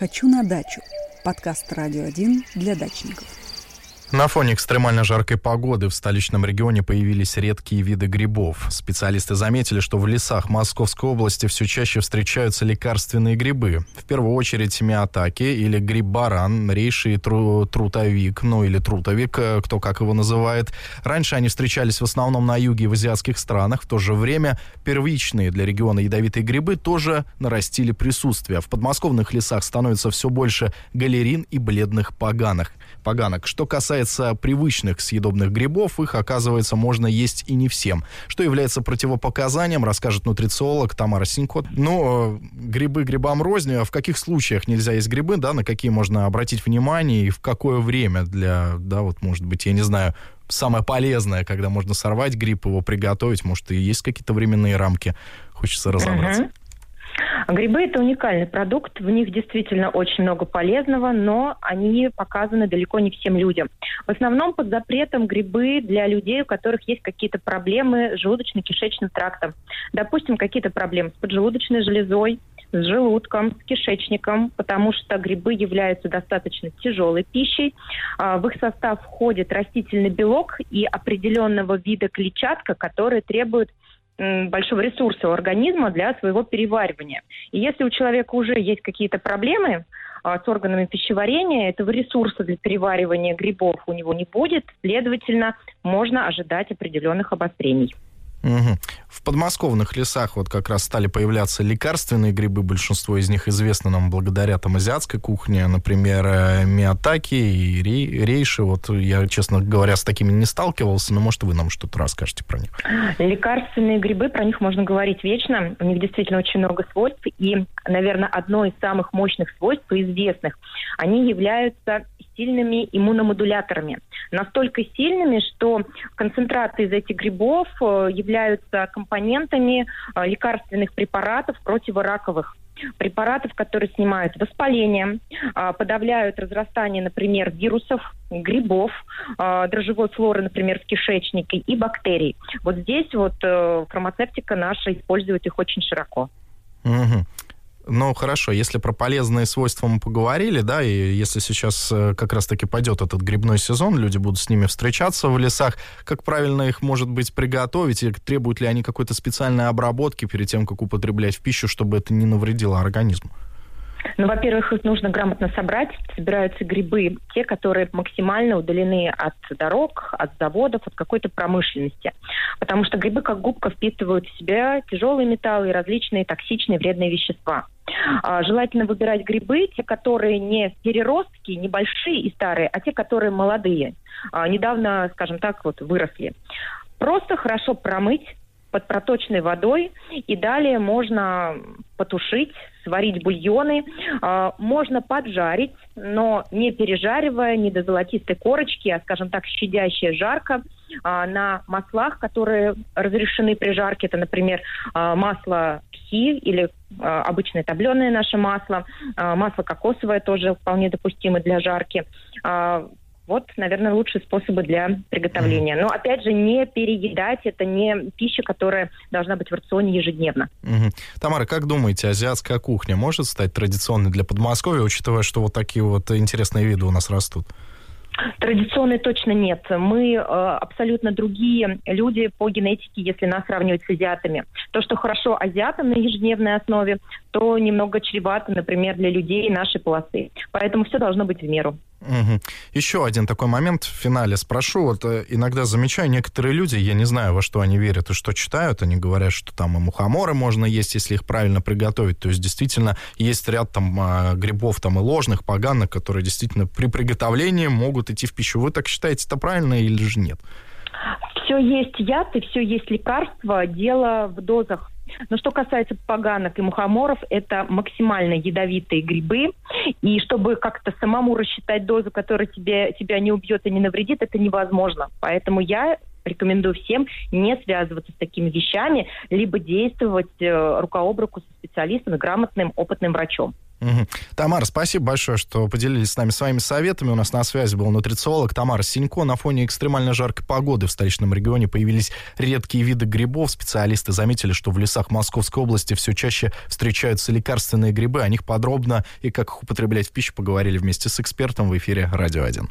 «Хочу на дачу» – подкаст «Радио 1» для дачников. На фоне экстремально жаркой погоды в столичном регионе появились редкие виды грибов. Специалисты заметили, что в лесах Московской области все чаще встречаются лекарственные грибы. В первую очередь миотаки или гриб-баран, рейший тру трутовик, ну или трутовик, э, кто как его называет. Раньше они встречались в основном на юге и в азиатских странах. В то же время первичные для региона ядовитые грибы тоже нарастили присутствие. В подмосковных лесах становится все больше галерин и бледных поганок. поганок. Что касается касается привычных съедобных грибов, их, оказывается, можно есть и не всем. Что является противопоказанием, расскажет нутрициолог Тамара Синько. Ну, э, грибы грибам рознь. А в каких случаях нельзя есть грибы, да, на какие можно обратить внимание и в какое время для, да, вот, может быть, я не знаю, самое полезное, когда можно сорвать гриб, его приготовить, может, и есть какие-то временные рамки. Хочется разобраться. Uh-huh. Грибы – это уникальный продукт, в них действительно очень много полезного, но они показаны далеко не всем людям. В основном под запретом грибы для людей, у которых есть какие-то проблемы с желудочно-кишечным трактом. Допустим, какие-то проблемы с поджелудочной железой, с желудком, с кишечником, потому что грибы являются достаточно тяжелой пищей. А, в их состав входит растительный белок и определенного вида клетчатка, которые требуют большого ресурса у организма для своего переваривания. И если у человека уже есть какие-то проблемы а, с органами пищеварения, этого ресурса для переваривания грибов у него не будет, следовательно, можно ожидать определенных обострений. Угу. В подмосковных лесах вот как раз стали появляться лекарственные грибы. Большинство из них известно нам благодаря там азиатской кухне, например, э, миотаки и рейши. Вот я, честно говоря, с такими не сталкивался, но может вы нам что-то расскажете про них. Лекарственные грибы, про них можно говорить вечно. У них действительно очень много свойств. И, наверное, одно из самых мощных свойств известных, они являются сильными иммуномодуляторами. Настолько сильными, что концентраты из этих грибов э, являются компонентами э, лекарственных препаратов противораковых препаратов, которые снимают воспаление, э, подавляют разрастание, например, вирусов, грибов, дрожжевой флоры, например, в кишечнике и бактерий. Вот здесь вот фармацевтика наша использует их очень широко. Угу. Ну, хорошо, если про полезные свойства мы поговорили, да, и если сейчас э, как раз-таки пойдет этот грибной сезон, люди будут с ними встречаться в лесах, как правильно их, может быть, приготовить, и требуют ли они какой-то специальной обработки перед тем, как употреблять в пищу, чтобы это не навредило организму? Ну, во-первых, их нужно грамотно собрать. Собираются грибы, те, которые максимально удалены от дорог, от заводов, от какой-то промышленности. Потому что грибы, как губка, впитывают в себя тяжелые металлы и различные токсичные вредные вещества. А, желательно выбирать грибы, те, которые не переростки, небольшие и старые, а те, которые молодые, а, недавно, скажем так, вот выросли. Просто хорошо промыть под проточной водой, и далее можно потушить, сварить бульоны, э, можно поджарить, но не пережаривая, не до золотистой корочки, а, скажем так, щадящая жарко э, на маслах, которые разрешены при жарке. Это, например, э, масло пхи или обычное топленое наше масло, масло кокосовое тоже вполне допустимо для жарки. Вот, наверное, лучшие способы для приготовления. Но, опять же, не переедать. Это не пища, которая должна быть в рационе ежедневно. Угу. Тамара, как думаете, азиатская кухня может стать традиционной для Подмосковья, учитывая, что вот такие вот интересные виды у нас растут? Традиционной точно нет. Мы э, абсолютно другие люди по генетике, если нас сравнивать с азиатами. То, что хорошо азиатам на ежедневной основе, то немного чревато, например, для людей нашей полосы. Поэтому все должно быть в меру. Угу. Еще один такой момент в финале спрошу. Вот э, иногда замечаю, некоторые люди, я не знаю, во что они верят и что читают, они говорят, что там и мухоморы можно есть, если их правильно приготовить. То есть действительно есть ряд там а, грибов там и ложных, поганых, которые действительно при приготовлении могут идти в пищу. Вы так считаете, это правильно или же нет? Все есть яд и все есть лекарство. Дело в дозах но что касается поганок и мухоморов, это максимально ядовитые грибы. И чтобы как-то самому рассчитать дозу, которая тебе, тебя не убьет и не навредит, это невозможно. Поэтому я рекомендую всем не связываться с такими вещами, либо действовать э, рука об руку со специалистом грамотным опытным врачом. Угу. Тамара, спасибо большое, что поделились с нами своими советами. У нас на связи был нутрициолог Тамара Синько. На фоне экстремально жаркой погоды в столичном регионе появились редкие виды грибов. Специалисты заметили, что в лесах Московской области все чаще встречаются лекарственные грибы. О них подробно и как их употреблять в пищу поговорили вместе с экспертом в эфире «Радио 1».